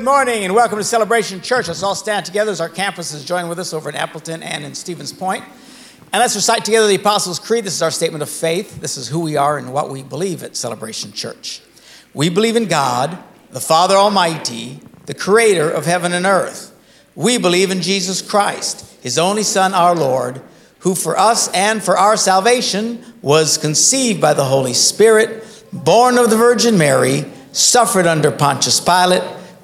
Good morning and welcome to Celebration Church. Let's all stand together as our campuses join with us over in Appleton and in Stevens Point. And let's recite together the Apostles' Creed. This is our statement of faith. This is who we are and what we believe at Celebration Church. We believe in God, the Father Almighty, the creator of heaven and earth. We believe in Jesus Christ, his only Son, our Lord, who for us and for our salvation was conceived by the Holy Spirit, born of the Virgin Mary, suffered under Pontius Pilate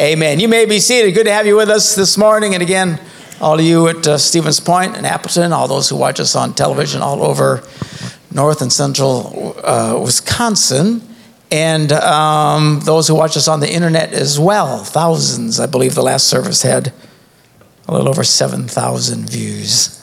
Amen. You may be seated. Good to have you with us this morning. And again, all of you at uh, Stevens Point and Appleton, all those who watch us on television all over north and central uh, Wisconsin, and um, those who watch us on the internet as well. Thousands, I believe the last service had a little over 7,000 views.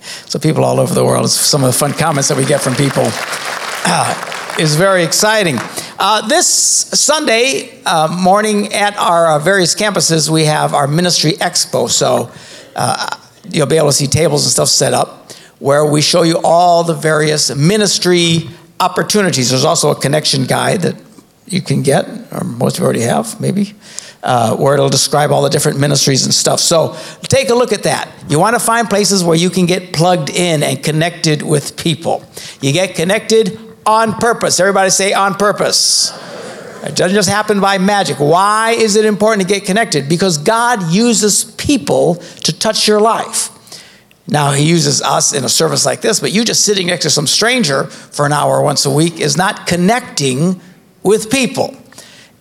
so, people all over the world, some of the fun comments that we get from people uh, is very exciting. Uh, this Sunday uh, morning at our uh, various campuses, we have our ministry expo. So uh, you'll be able to see tables and stuff set up where we show you all the various ministry opportunities. There's also a connection guide that you can get, or most of you already have, maybe. Uh, where it'll describe all the different ministries and stuff. So take a look at that. You want to find places where you can get plugged in and connected with people. You get connected on purpose. Everybody say on purpose. It doesn't just happen by magic. Why is it important to get connected? Because God uses people to touch your life. Now, He uses us in a service like this, but you just sitting next to some stranger for an hour once a week is not connecting with people.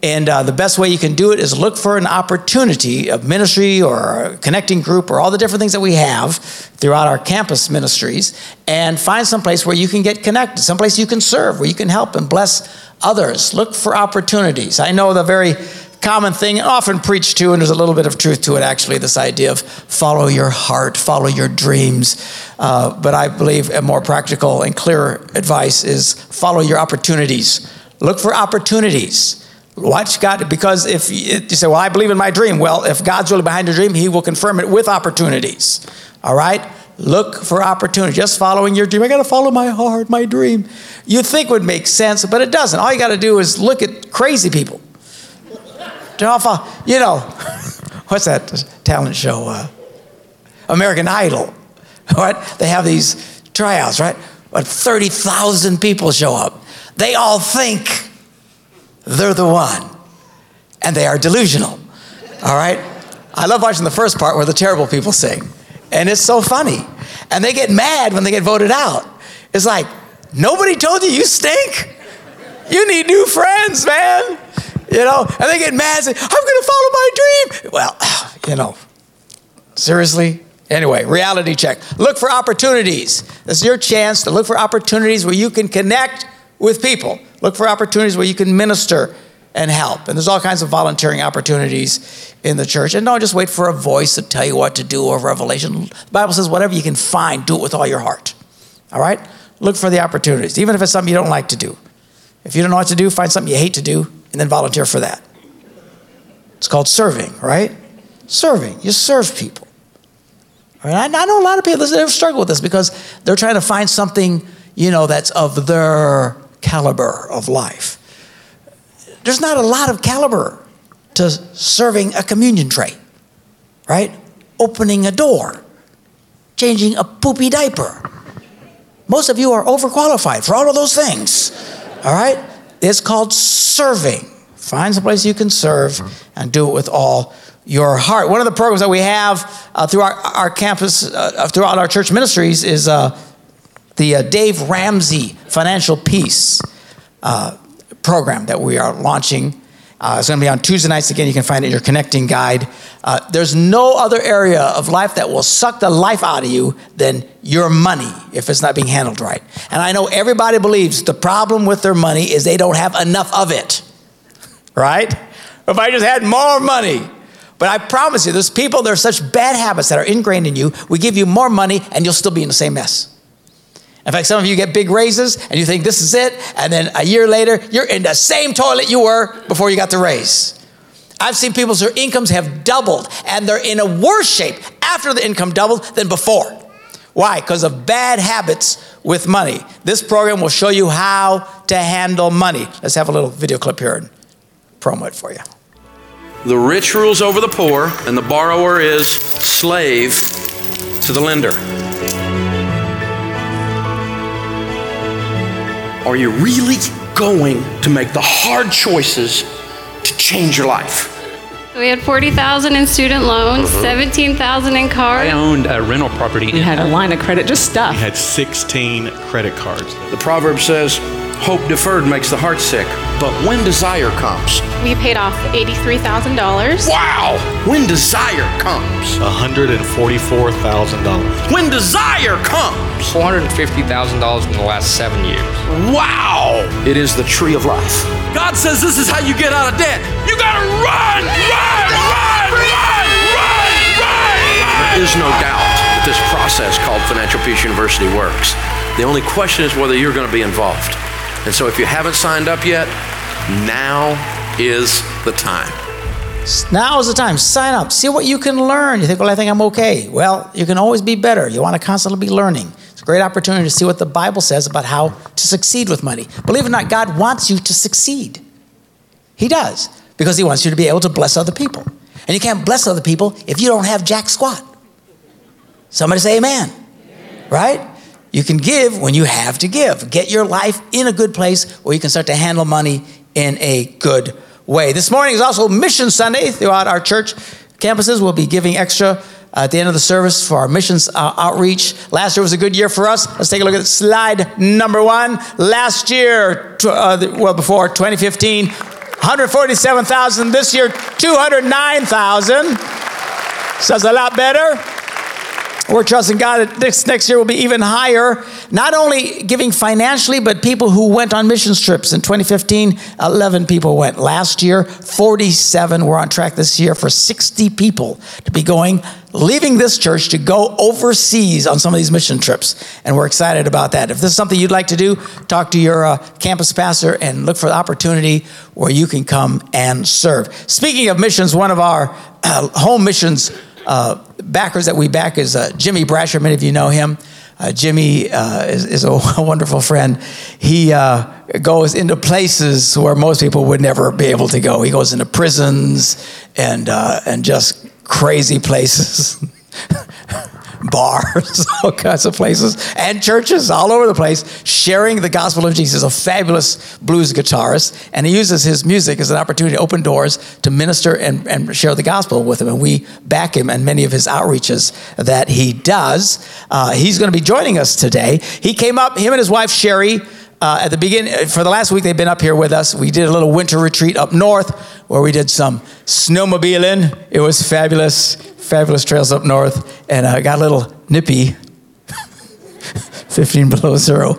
And uh, the best way you can do it is look for an opportunity of ministry or a connecting group or all the different things that we have throughout our campus ministries and find some place where you can get connected, someplace you can serve, where you can help and bless others. Look for opportunities. I know the very common thing, often preached to, and there's a little bit of truth to it actually, this idea of follow your heart, follow your dreams. Uh, but I believe a more practical and clear advice is follow your opportunities. Look for opportunities Watch God, because if you say, Well, I believe in my dream. Well, if God's really behind your dream, He will confirm it with opportunities. All right? Look for opportunity. Just following your dream. I got to follow my heart, my dream. You think would make sense, but it doesn't. All you got to do is look at crazy people. You know, what's that talent show? Uh, American Idol. What? They have these tryouts, right? But 30,000 people show up. They all think they're the one. And they are delusional. All right? I love watching the first part where the terrible people sing. And it's so funny. And they get mad when they get voted out. It's like, nobody told you you stink. You need new friends, man. You know, and they get mad and say, I'm going to follow my dream. Well, you know, seriously? Anyway, reality check. Look for opportunities. This is your chance to look for opportunities where you can connect with people. Look for opportunities where you can minister and help. And there's all kinds of volunteering opportunities in the church. And don't just wait for a voice to tell you what to do or revelation. The Bible says, whatever you can find, do it with all your heart. All right? Look for the opportunities, even if it's something you don't like to do. If you don't know what to do, find something you hate to do and then volunteer for that. It's called serving, right? Serving. You serve people. All right? I know a lot of people that struggle with this because they're trying to find something, you know, that's of their caliber of life. There's not a lot of caliber to serving a communion tray, right? Opening a door, changing a poopy diaper. Most of you are overqualified for all of those things, all right? It's called serving. Find some place you can serve and do it with all your heart. One of the programs that we have uh, through our, our campus, uh, throughout our church ministries, is uh, the uh, Dave Ramsey Financial Peace uh, program that we are launching. Uh, it's going to be on Tuesday nights. Again, you can find it in your connecting guide. Uh, there's no other area of life that will suck the life out of you than your money if it's not being handled right. And I know everybody believes the problem with their money is they don't have enough of it, right? If I just had more money. But I promise you, there's people, there are such bad habits that are ingrained in you. We give you more money and you'll still be in the same mess. In fact, some of you get big raises and you think this is it, and then a year later, you're in the same toilet you were before you got the raise. I've seen people's incomes have doubled and they're in a worse shape after the income doubled than before. Why? Because of bad habits with money. This program will show you how to handle money. Let's have a little video clip here and promo it for you. The rich rules over the poor, and the borrower is slave to the lender. Are you really going to make the hard choices to change your life? We had 40,000 in student loans, Uh-huh. 17,000 in cars. I cars. owned a rental property. You had a line of credit, just stuff. I had 16 credit cards. The proverb says, Hope deferred makes the heart sick, but when desire comes, We paid off $83,000. wow! When desire comes, $144,000. when desire comes, $450,000 in the last seven years. wow! It is the tree of life. God says this is how you get out of debt. You gotta run, run, run, run, run, run, There is no doubt that this process called Financial Peace University works. The only question is whether you're going to be involved. And so if you haven't signed up yet, now is the time. Now is the time. Sign up. See what you can learn. You think, well, I think I'm okay. Well, you can always be better. You want to constantly be learning. It's a great opportunity to see what the Bible says about how to succeed with money. Believe it or not, God wants you to succeed. He does, because He wants you to be able to bless other people. And you can't bless other people if you don't have jack squat. Somebody say amen. Right? You can give when you have to give. Get your life in a good place where you can start to handle money in a good way. This morning is also Mission Sunday throughout our church campuses. We'll be giving extra at the end of the service for our missions uh, outreach. Last year was a good year for us. Let's take a look at slide number one. Last year, uh, well, before 2015, 147,000. This year, 209,000. So that's a lot better. We're trusting God that this next year will be even higher. Not only giving financially, but people who went on missions trips. In 2015, 11 people went. Last year, 47. We're on track this year for 60 people to be going, leaving this church to go overseas on some of these mission trips. And we're excited about that. If this is something you'd like to do, talk to your uh, campus pastor and look for the opportunity where you can come and serve. Speaking of missions, one of our uh, home missions uh, backers that we back is uh, Jimmy Bratcher. Many of you know him. Uh, Jimmy uh, is, is a, wonderful friend. He uh, goes into places where most people would never be able to go. He goes into prisons and uh, and just crazy places. Bars, all kinds of places, and churches all over the place, sharing the gospel of Jesus. A fabulous blues guitarist, and he uses his music as an opportunity to open doors to minister and, and share the gospel with them. And we back him and many of his outreaches that he does. Uh, he's going to be joining us today. He came up, him and his wife Sherry. Uh, at the beginning, for the last week, they've been up here with us. We did a little winter retreat up north where we did some snowmobiling. It was fabulous, fabulous trails up north, and uh, got a little nippy, 15 below zero.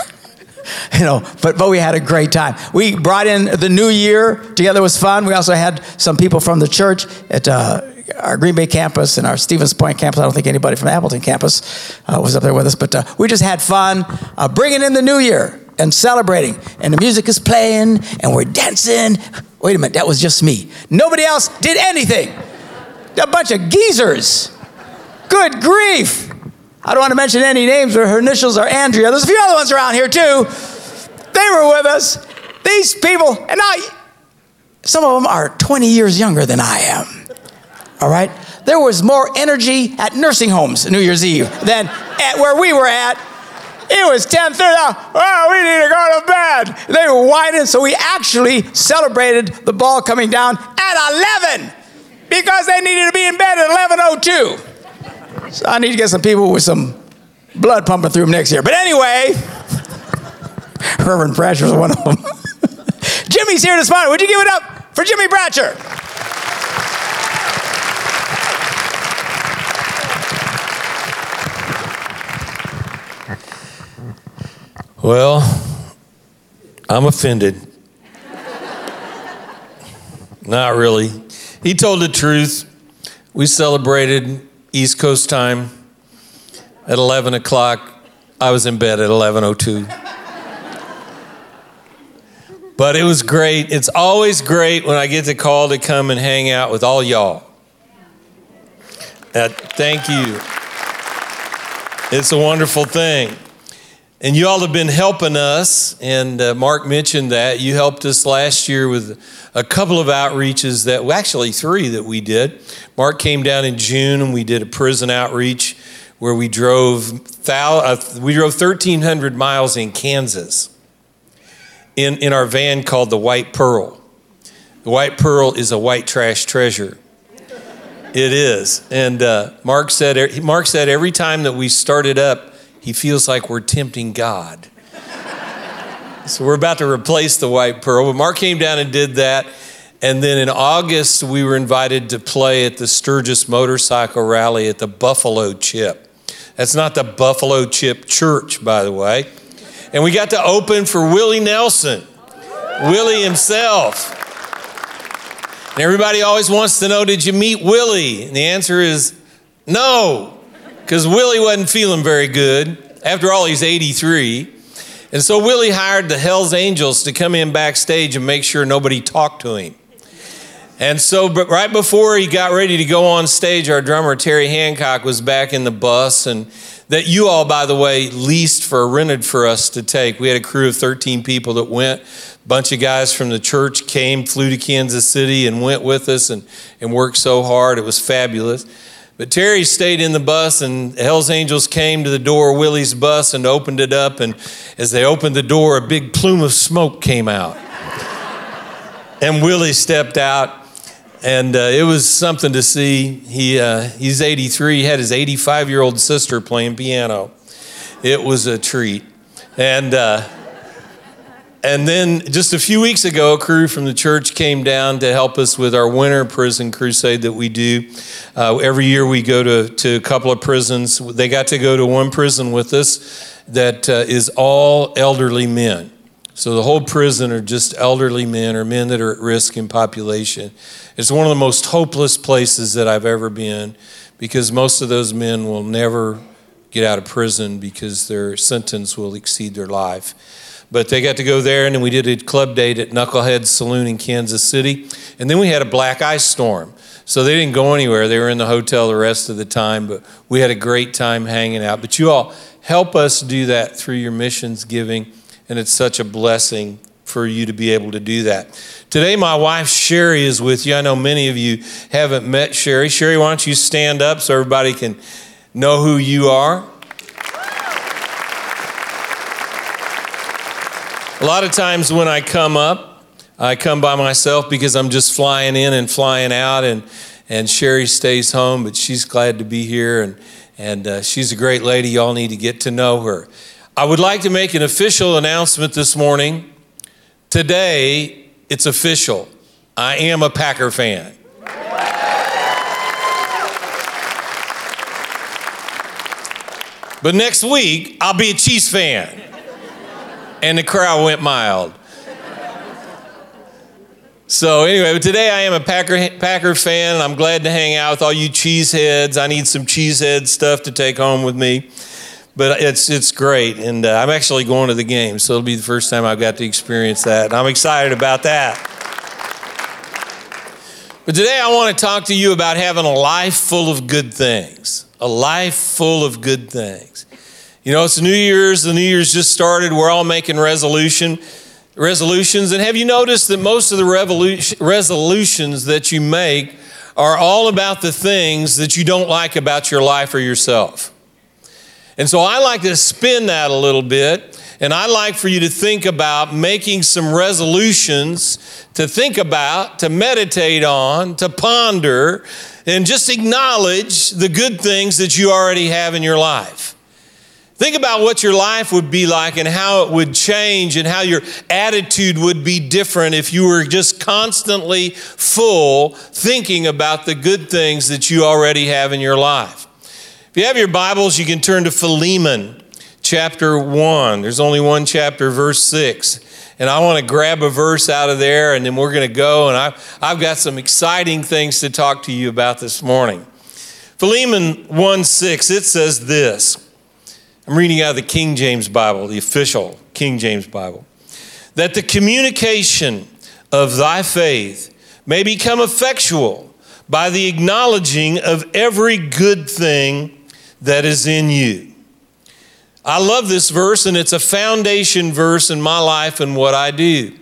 you know, but but we had a great time. We brought in the new year together. Was fun. We also had some people from the church at. Uh, our Green Bay campus and our Stevens Point campus. I don't think anybody from Appleton campus uh, was up there with us, but uh, we just had fun uh, bringing in the new year and celebrating. And the music is playing and we're dancing. Wait a minute, that was just me. Nobody else did anything. A bunch of geezers. Good grief. I don't want to mention any names, but her initials are Andrea. There's a few other ones around here too. They were with us. These people, and I, some of them are 20 years younger than I am. All right? There was more energy at nursing homes New Year's Eve than at where we were at. It was 10:30. Oh, we need to go to bed. They were whining, so we actually celebrated the ball coming down at 11 because they needed to be in bed at 11:02. So I need to get some people with some blood pumping through them next year. But anyway, Reverend was one of them. Jimmy's here this morning. Would you give it up for Jimmy Bratcher? Well, I'm offended. Not really. He told the truth. We celebrated East Coast time at 11 o'clock. I was in bed at 11:02. but it was great. It's always great when I get the call to come and hang out with all y'all. Thank you. It's a wonderful thing. And you all have been helping us, and uh, Mark mentioned that. You helped us last year with a couple of outreaches that, well, actually, three that we did. Mark came down in June, and we did a prison outreach where we drove, thou, uh, we drove 1,300 miles in Kansas in, in our van called the White Pearl. The White Pearl is a white trash treasure. It is. And uh, Mark, said, Mark said every time that we started up, he feels like we're tempting God. so we're about to replace the white pearl. But Mark came down and did that. And then in August, we were invited to play at the Sturgis Motorcycle Rally at the Buffalo Chip. That's not the Buffalo Chip Church, by the way. And we got to open for Willie Nelson, Willie himself. And everybody always wants to know did you meet Willie? And the answer is no because Willie wasn't feeling very good. After all, he's 83. And so Willie hired the Hells Angels to come in backstage and make sure nobody talked to him. And so, but right before he got ready to go on stage, our drummer Terry Hancock was back in the bus, and that you all, by the way, leased for rented for us to take. We had a crew of 13 people that went. A bunch of guys from the church came, flew to Kansas City, and went with us and, and worked so hard. It was fabulous. But Terry stayed in the bus, and Hell's Angels came to the door of Willie's bus and opened it up. And as they opened the door, a big plume of smoke came out. and Willie stepped out, and uh, it was something to see. He, uh, he's 83, he had his 85 year old sister playing piano. It was a treat. And uh, and then just a few weeks ago, a crew from the church came down to help us with our winter prison crusade that we do. Uh, every year we go to, to a couple of prisons. They got to go to one prison with us that uh, is all elderly men. So the whole prison are just elderly men or men that are at risk in population. It's one of the most hopeless places that I've ever been because most of those men will never get out of prison because their sentence will exceed their life. But they got to go there, and then we did a club date at Knucklehead Saloon in Kansas City. And then we had a black ice storm. So they didn't go anywhere. They were in the hotel the rest of the time, but we had a great time hanging out. But you all help us do that through your missions giving, and it's such a blessing for you to be able to do that. Today, my wife Sherry is with you. I know many of you haven't met Sherry. Sherry, why don't you stand up so everybody can know who you are? A lot of times when I come up, I come by myself because I'm just flying in and flying out, and, and Sherry stays home, but she's glad to be here, and, and uh, she's a great lady. Y'all need to get to know her. I would like to make an official announcement this morning. Today, it's official. I am a Packer fan. But next week, I'll be a Chiefs fan and the crowd went mild. So anyway, today I am a Packer Packer fan. I'm glad to hang out with all you cheeseheads. I need some cheesehead stuff to take home with me, but it's it's great, and uh, I'm actually going to the game, so it'll be the first time I've got to experience that. And I'm excited about that. But today I want to talk to you about having a life full of good things. A life full of good things. You know, it's New Year's. The New Year's just started. We're all making resolution resolutions. And have you noticed that most of the resolutions that you make are all about the things that you don't like about your life or yourself? And so I like to spin that a little bit. And I like for you to think about making some resolutions to think about, to meditate on, to ponder, and just acknowledge the good things that you already have in your life. Think about what your life would be like and how it would change and how your attitude would be different if you were just constantly full thinking about the good things that you already have in your life. If you have your Bibles, you can turn to Philemon chapter 1. There's only one chapter, verse 6. And I want to grab a verse out of there and then we're going to go. And I've, I've got some exciting things to talk to you about this morning. Philemon 1 6, it says this. I'm reading out of the King James Bible, the official King James Bible. That the communication of thy faith may become effectual by the acknowledging of every good thing that is in you. I love this verse, and it's a foundation verse in my life and what I do.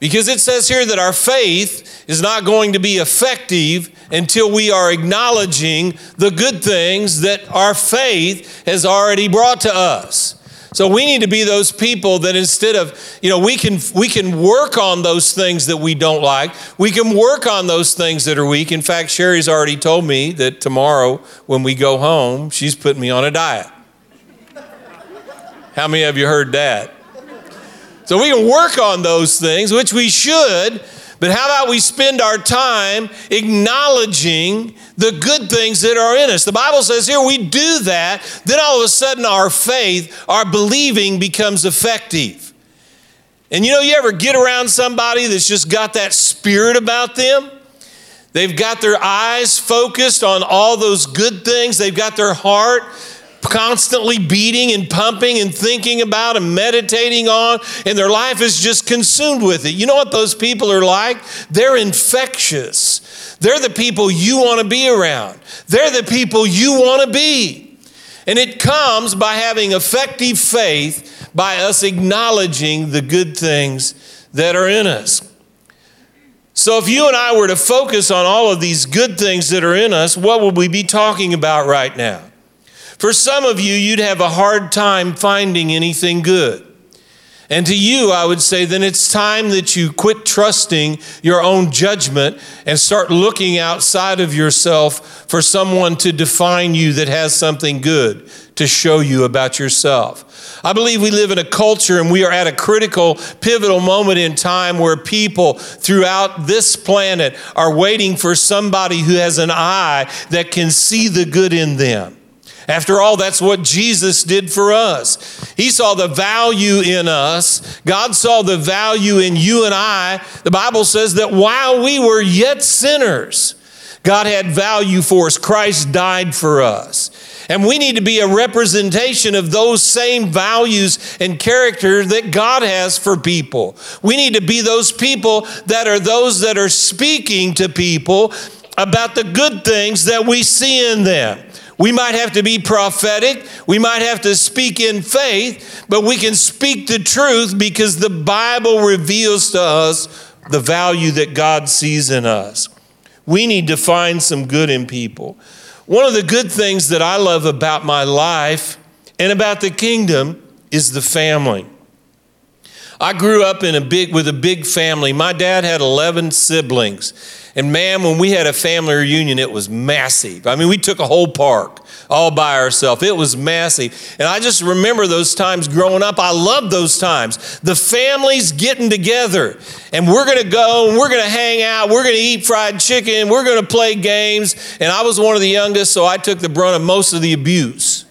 Because it says here that our faith is not going to be effective until we are acknowledging the good things that our faith has already brought to us. So we need to be those people that instead of, you know, we can we can work on those things that we don't like. We can work on those things that are weak. In fact, Sherry's already told me that tomorrow when we go home, she's putting me on a diet. How many of you heard that? So we can work on those things, which we should, but how about we spend our time acknowledging the good things that are in us? The Bible says here we do that, then all of a sudden our faith, our believing becomes effective. And you know, you ever get around somebody that's just got that spirit about them? They've got their eyes focused on all those good things, they've got their heart constantly beating and pumping and thinking about and meditating on, and their life is just consumed with it. You know what those people are like? They're infectious. They're the people you want to be around, they're the people you want to be. And it comes by having effective faith, by us acknowledging the good things that are in us. So, if you and I were to focus on all of these good things that are in us, what would we be talking about right now? For some of you, you'd have a hard time finding anything good. And to you, I would say, then it's time that you quit trusting your own judgment and start looking outside of yourself for someone to define you that has something good to show you about yourself. I believe we live in a culture and we are at a critical, pivotal moment in time where people throughout this planet are waiting for somebody who has an eye that can see the good in them. After all, that's what Jesus did for us. He saw the value in us. God saw the value in you and I. The Bible says that while we were yet sinners, God had value for us. Christ died for us. And we need to be a representation of those same values and character that God has for people. We need to be those people that are those that are speaking to people about the good things that we see in them. We might have to be prophetic. We might have to speak in faith, but we can speak the truth because the Bible reveals to us the value that God sees in us. We need to find some good in people. One of the good things that I love about my life and about the kingdom is the family. I grew up in a big with a big family. My dad had 11 siblings. And man, when we had a family reunion, it was massive. I mean, we took a whole park all by ourselves. It was massive. And I just remember those times growing up. I loved those times. The families getting together, and we're going to go and we're going to hang out. We're going to eat fried chicken. We're going to play games. And I was one of the youngest, so I took the brunt of most of the abuse.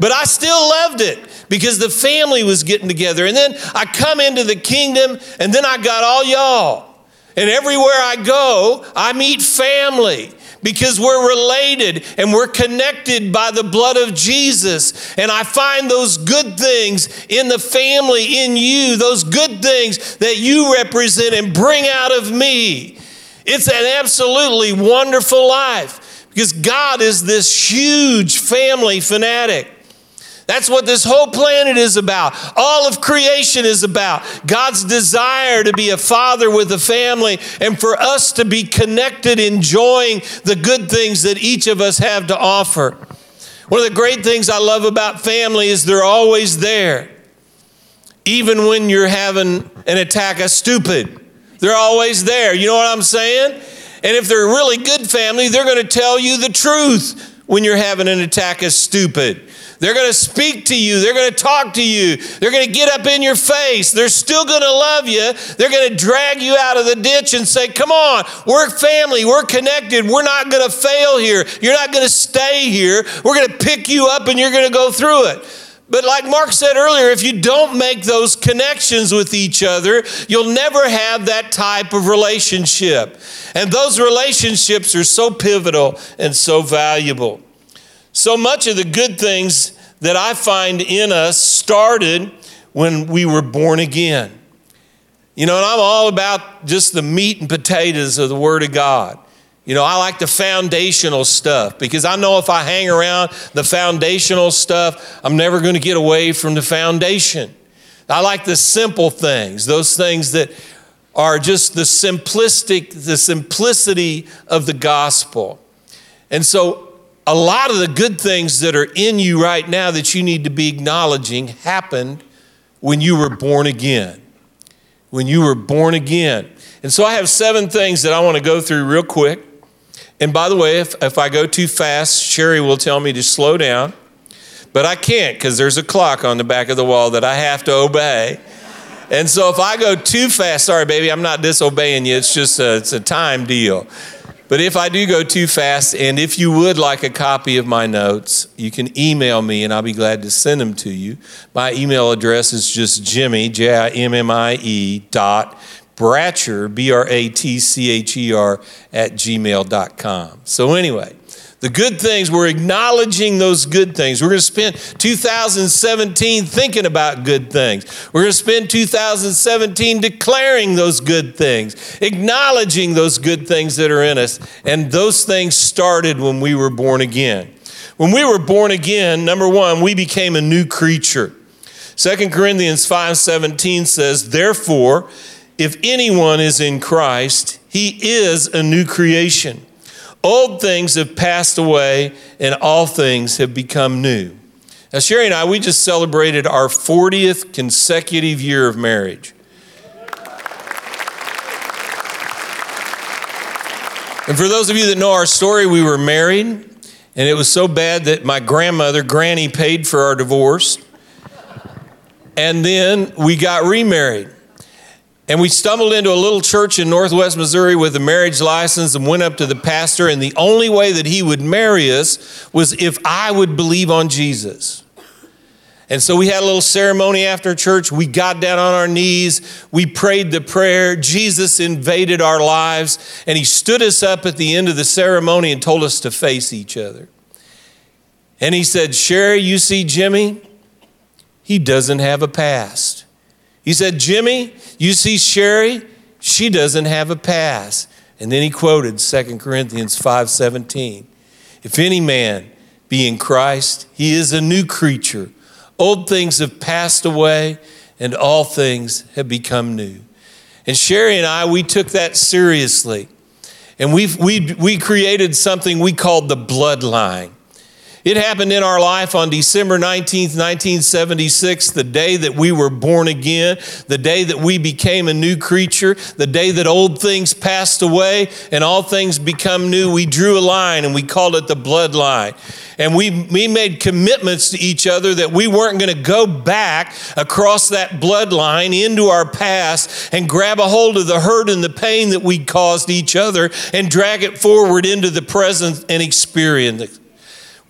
But I still loved it because the family was getting together. And then I come into the kingdom, and then I got all y'all. And everywhere I go, I meet family because we're related and we're connected by the blood of Jesus. And I find those good things in the family, in you, those good things that you represent and bring out of me. It's an absolutely wonderful life because God is this huge family fanatic. That's what this whole planet is about. All of creation is about. God's desire to be a father with a family and for us to be connected, enjoying the good things that each of us have to offer. One of the great things I love about family is they're always there. Even when you're having an attack of stupid, they're always there. You know what I'm saying? And if they're a really good family, they're going to tell you the truth when you're having an attack of stupid. They're going to speak to you. They're going to talk to you. They're going to get up in your face. They're still going to love you. They're going to drag you out of the ditch and say, Come on, we're family. We're connected. We're not going to fail here. You're not going to stay here. We're going to pick you up and you're going to go through it. But like Mark said earlier, if you don't make those connections with each other, you'll never have that type of relationship. And those relationships are so pivotal and so valuable. So much of the good things that I find in us started when we were born again. You know, and I'm all about just the meat and potatoes of the Word of God. You know, I like the foundational stuff because I know if I hang around the foundational stuff, I'm never going to get away from the foundation. I like the simple things, those things that are just the simplistic, the simplicity of the gospel. And so, a lot of the good things that are in you right now that you need to be acknowledging happened when you were born again. When you were born again. And so, I have seven things that I want to go through real quick. And by the way, if, if I go too fast, Sherry will tell me to slow down. But I can't because there's a clock on the back of the wall that I have to obey. And so if I go too fast, sorry, baby, I'm not disobeying you. It's just a, it's a time deal. But if I do go too fast, and if you would like a copy of my notes, you can email me and I'll be glad to send them to you. My email address is just Jimmy, J I M M I E dot Bratcher, B R A T C H E R, at gmail.com. So, anyway, the good things, we're acknowledging those good things. We're going to spend 2017 thinking about good things. We're going to spend 2017 declaring those good things, acknowledging those good things that are in us. And those things started when we were born again. When we were born again, number one, we became a new creature. 2 Corinthians 5:17 says, "Therefore, if anyone is in Christ, he is a new creation. Old things have passed away, and all things have become new. Now, Sherry and I, we just celebrated our 40th consecutive year of marriage. And for those of you that know our story, we were married, and it was so bad that my grandmother, Granny, paid for our divorce. And then we got remarried. And we stumbled into a little church in Northwest Missouri with a marriage license and went up to the pastor. And the only way that he would marry us was if I would believe on Jesus. And so we had a little ceremony after church. We got down on our knees. We prayed the prayer. Jesus invaded our lives. And he stood us up at the end of the ceremony and told us to face each other. And he said, Sherry, you see Jimmy? He doesn't have a past. He said, Jimmy, you see Sherry? She doesn't have a pass. And then he quoted 2 Corinthians 5:17. If any man be in Christ, he is a new creature. Old things have passed away and all things have become new. And Sherry and I, we took that seriously. And we we, we created something we called the bloodline. It happened in our life on December 19th, 1976, the day that we were born again, the day that we became a new creature, the day that old things passed away and all things become new. We drew a line and we called it the bloodline. And we, we made commitments to each other that we weren't going to go back across that bloodline into our past and grab a hold of the hurt and the pain that we caused each other and drag it forward into the present and experience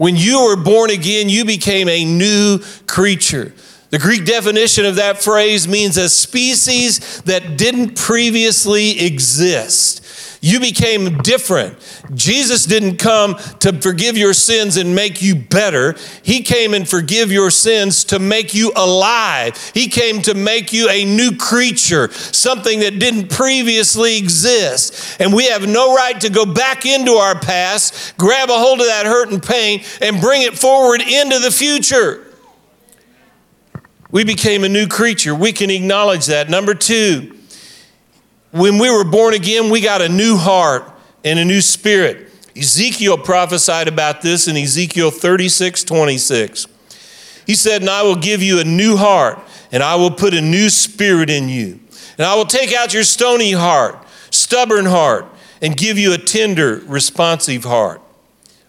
when you were born again, you became a new creature. The Greek definition of that phrase means a species that didn't previously exist. You became different. Jesus didn't come to forgive your sins and make you better. He came and forgive your sins to make you alive. He came to make you a new creature, something that didn't previously exist. And we have no right to go back into our past, grab a hold of that hurt and pain, and bring it forward into the future. We became a new creature. We can acknowledge that. Number two, when we were born again, we got a new heart and a new spirit. Ezekiel prophesied about this in Ezekiel 36 26. He said, And I will give you a new heart, and I will put a new spirit in you. And I will take out your stony heart, stubborn heart, and give you a tender, responsive heart.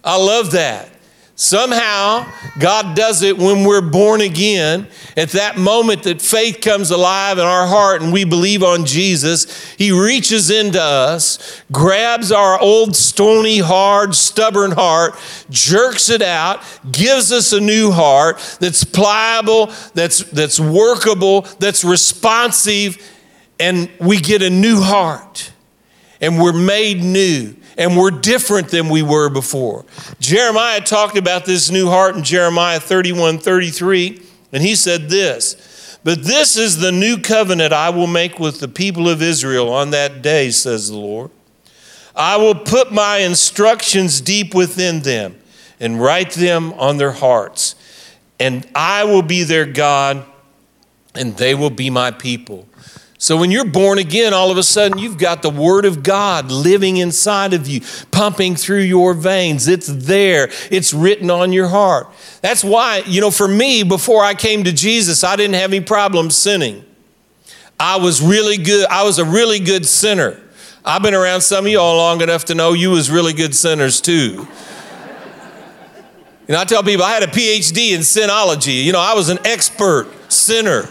I love that. Somehow, God does it when we're born again. At that moment that faith comes alive in our heart and we believe on Jesus, He reaches into us, grabs our old, stony, hard, stubborn heart, jerks it out, gives us a new heart that's pliable, that's, that's workable, that's responsive, and we get a new heart and we're made new and we're different than we were before. Jeremiah talked about this new heart in Jeremiah 31 33, and he said this But this is the new covenant I will make with the people of Israel on that day, says the Lord. I will put my instructions deep within them and write them on their hearts, and I will be their God, and they will be my people. So when you're born again, all of a sudden you've got the Word of God living inside of you, pumping through your veins. It's there, it's written on your heart. That's why, you know, for me, before I came to Jesus, I didn't have any problem sinning. I was really good, I was a really good sinner. I've been around some of y'all long enough to know you was really good sinners too. You know, I tell people I had a PhD in sinology. You know, I was an expert sinner.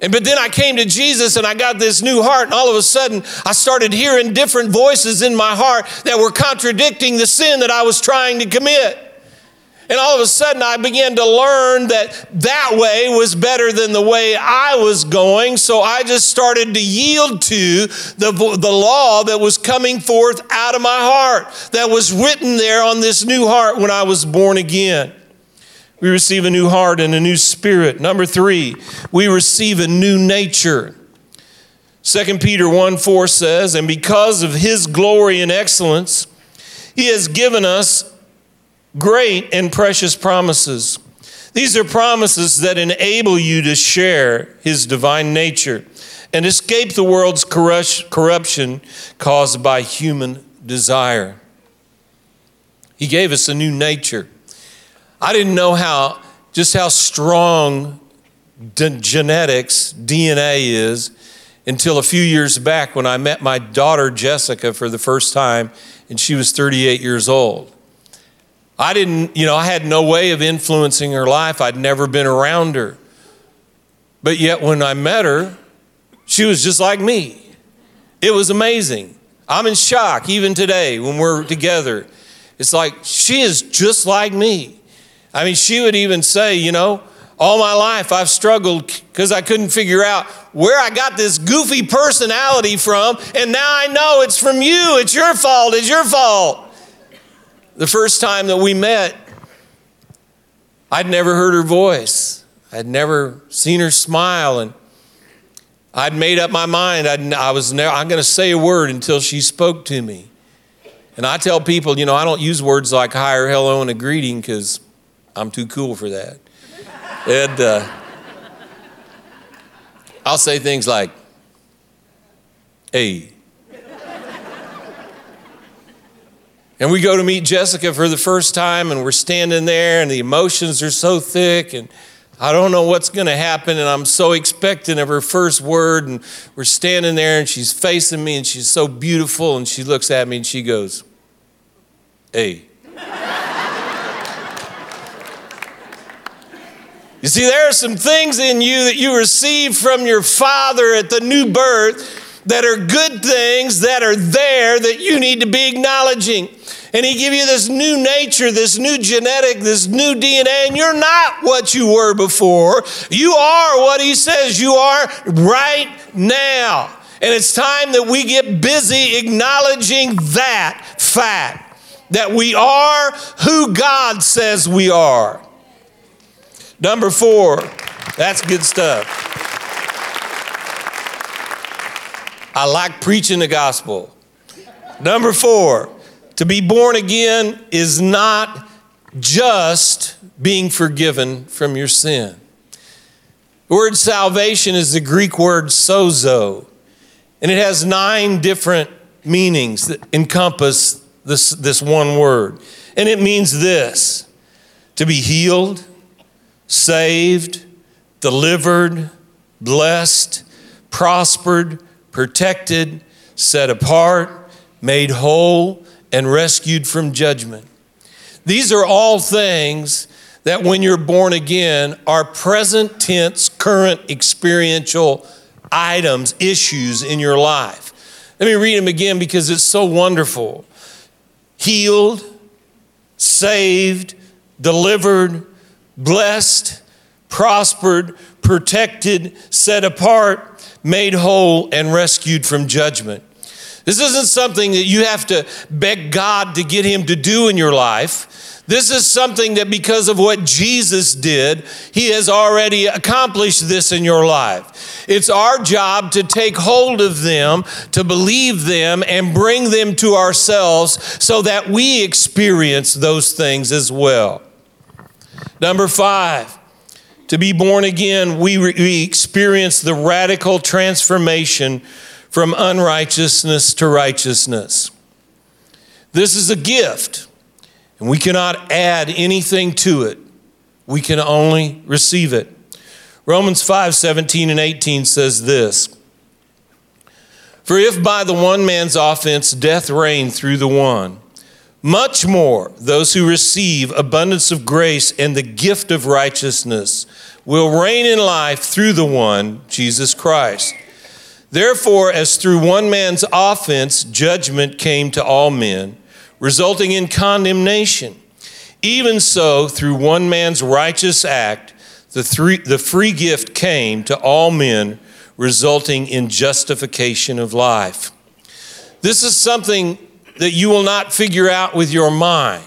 And but then I came to Jesus and I got this new heart, and all of a sudden I started hearing different voices in my heart that were contradicting the sin that I was trying to commit. And all of a sudden I began to learn that that way was better than the way I was going. So I just started to yield to the, the law that was coming forth out of my heart, that was written there on this new heart when I was born again. We receive a new heart and a new spirit. Number three, we receive a new nature. 2 Peter 1 4 says, And because of his glory and excellence, he has given us great and precious promises. These are promises that enable you to share his divine nature and escape the world's corruption caused by human desire. He gave us a new nature. I didn't know how just how strong genetics DNA is until a few years back when I met my daughter Jessica for the first time and she was 38 years old. I didn't, you know, I had no way of influencing her life. I'd never been around her. But yet when I met her, she was just like me. It was amazing. I'm in shock even today when we're together. It's like she is just like me. I mean, she would even say, you know, all my life I've struggled because I couldn't figure out where I got this goofy personality from, and now I know it's from you. It's your fault. It's your fault. The first time that we met, I'd never heard her voice. I'd never seen her smile, and I'd made up my mind. I'd, I was never, I'm going to say a word until she spoke to me. And I tell people, you know, I don't use words like hi or hello and a greeting because I'm too cool for that. And uh, I'll say things like, hey. And we go to meet Jessica for the first time, and we're standing there, and the emotions are so thick, and I don't know what's going to happen, and I'm so expectant of her first word. And we're standing there, and she's facing me, and she's so beautiful, and she looks at me and she goes, Hey. You see, there are some things in you that you receive from your father at the new birth that are good things that are there that you need to be acknowledging. And he give you this new nature, this new genetic, this new DNA, and you're not what you were before. You are what he says you are right now. And it's time that we get busy acknowledging that fact that we are who God says we are. Number four, that's good stuff. I like preaching the gospel. Number four, to be born again is not just being forgiven from your sin. The word salvation is the Greek word sozo, and it has nine different meanings that encompass this, this one word. And it means this to be healed, saved, delivered, blessed, prospered, protected, set apart, made whole, and rescued from judgment. These are all things that when you're born again are present tense, current experiential items, issues in your life. Let me read them again because it's so wonderful. Healed, saved, delivered, blessed, prospered, protected, set apart, made whole, and rescued from judgment. This isn't something that you have to beg God to get Him to do in your life. This is something that because of what Jesus did, He has already accomplished this in your life. It's our job to take hold of them, to believe them, and bring them to ourselves so that we experience those things as well. Number five, to be born again, we, re- we experience the radical transformation from unrighteousness to righteousness. This is a gift, and we cannot add anything to it. We can only receive it. Romans 5 17 and 18 says this For if by the one man's offense death reigned through the one, much more those who receive abundance of grace and the gift of righteousness will reign in life through the one, Jesus Christ. Therefore, as through one man's offense judgment came to all men, resulting in condemnation, even so through one man's righteous act, the, three, the free gift came to all men, resulting in justification of life. This is something that you will not figure out with your mind.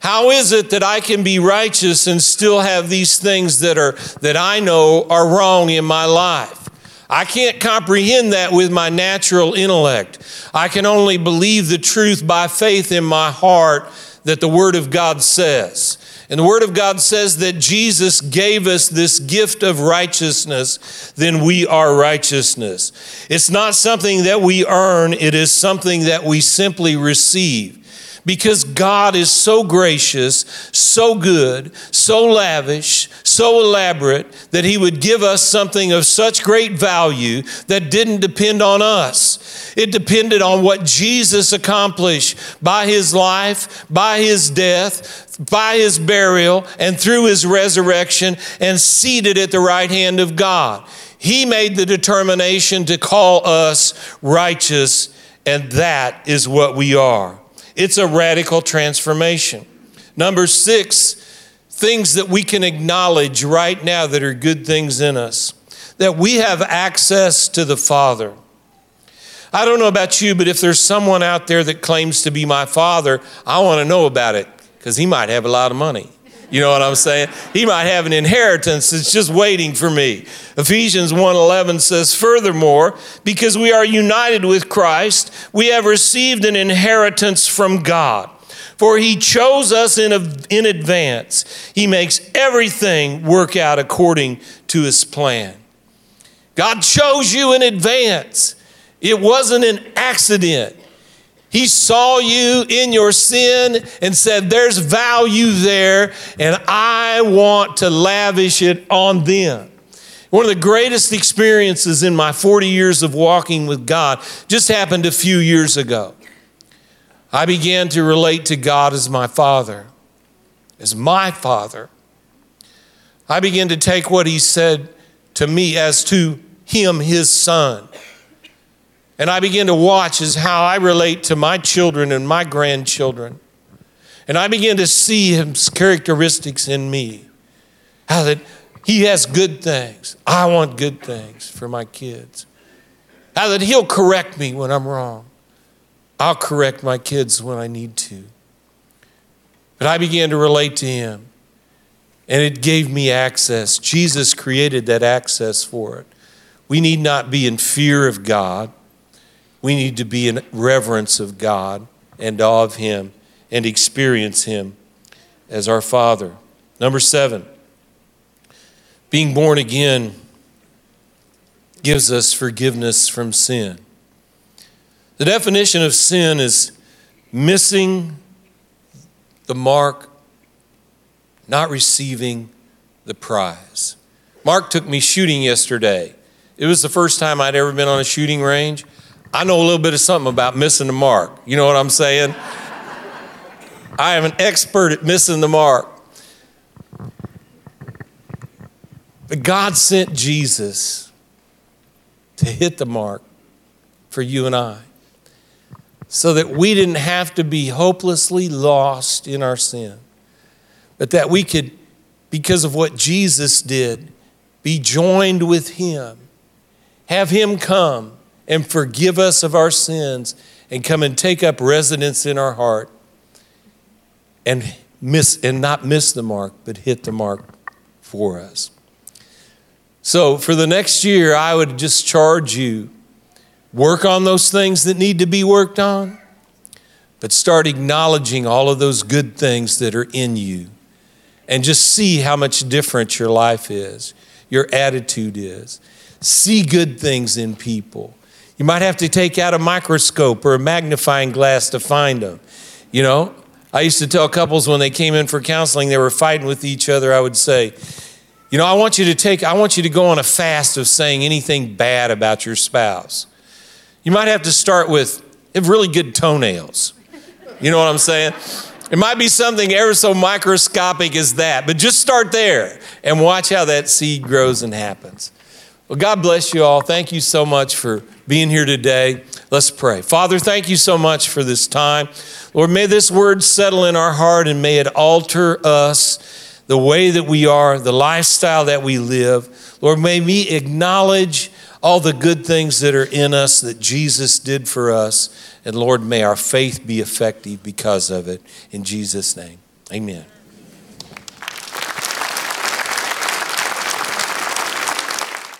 How is it that I can be righteous and still have these things that are that I know are wrong in my life? I can't comprehend that with my natural intellect. I can only believe the truth by faith in my heart that the Word of God says. And the Word of God says that Jesus gave us this gift of righteousness, then we are righteousness. It's not something that we earn, it is something that we simply receive because God is so gracious, so good, so lavish, so elaborate that He would give us something of such great value that didn't depend on us. It depended on what Jesus accomplished by His life, by His death, by His burial, and through His resurrection, and seated at the right hand of God. He made the determination to call us righteous, and that is what we are. It's a radical transformation. Number six, things that we can acknowledge right now that are good things in us, that we have access to the Father. I don't know about you, but if there's someone out there that claims to be my father, I want to know about it because he might have a lot of money. You know what I'm saying? He might have an inheritance that's just waiting for me. Ephesians 1:11 says, "Furthermore, because we are united with Christ, we have received an inheritance from God." For he chose us in, in advance. He makes everything work out according to his plan. God chose you in advance. It wasn't an accident. He saw you in your sin and said, There's value there, and I want to lavish it on them. One of the greatest experiences in my 40 years of walking with God just happened a few years ago. I began to relate to God as my Father, as my Father. I began to take what He said to me as to Him, His Son. And I begin to watch as how I relate to my children and my grandchildren. And I begin to see his characteristics in me. How that he has good things. I want good things for my kids. How that he'll correct me when I'm wrong. I'll correct my kids when I need to. But I began to relate to him. And it gave me access. Jesus created that access for it. We need not be in fear of God we need to be in reverence of God and of Him and experience Him as our Father. Number seven, being born again gives us forgiveness from sin. The definition of sin is missing the mark, not receiving the prize. Mark took me shooting yesterday. It was the first time I'd ever been on a shooting range. I know a little bit of something about missing the mark. You know what I'm saying? I am an expert at missing the mark. But God sent Jesus to hit the mark for you and I so that we didn't have to be hopelessly lost in our sin, but that we could, because of what Jesus did, be joined with Him, have Him come and forgive us of our sins and come and take up residence in our heart and miss and not miss the mark but hit the mark for us. So for the next year i would just charge you work on those things that need to be worked on but start acknowledging all of those good things that are in you and just see how much different your life is your attitude is. See good things in people you might have to take out a microscope or a magnifying glass to find them you know I used to tell couples when they came in for counseling, they were fighting with each other, I would say, you know, I want you to take, I want you to go on a fast of saying anything bad about your spouse. You might have to start with have really good toenails. You know what I'm saying? It might be something ever so microscopic as that, but just start there and watch how that seed grows and happens. Well, God bless you all. Thank you so much for being here today. Let's pray. Father, thank you so much for this time. Lord, may this word settle in our heart and may it alter us, the way that we are, the lifestyle that we live. Lord, may we acknowledge all the good things that are in us that Jesus did for us. And Lord, may our faith be effective because of it. In Jesus' name, amen.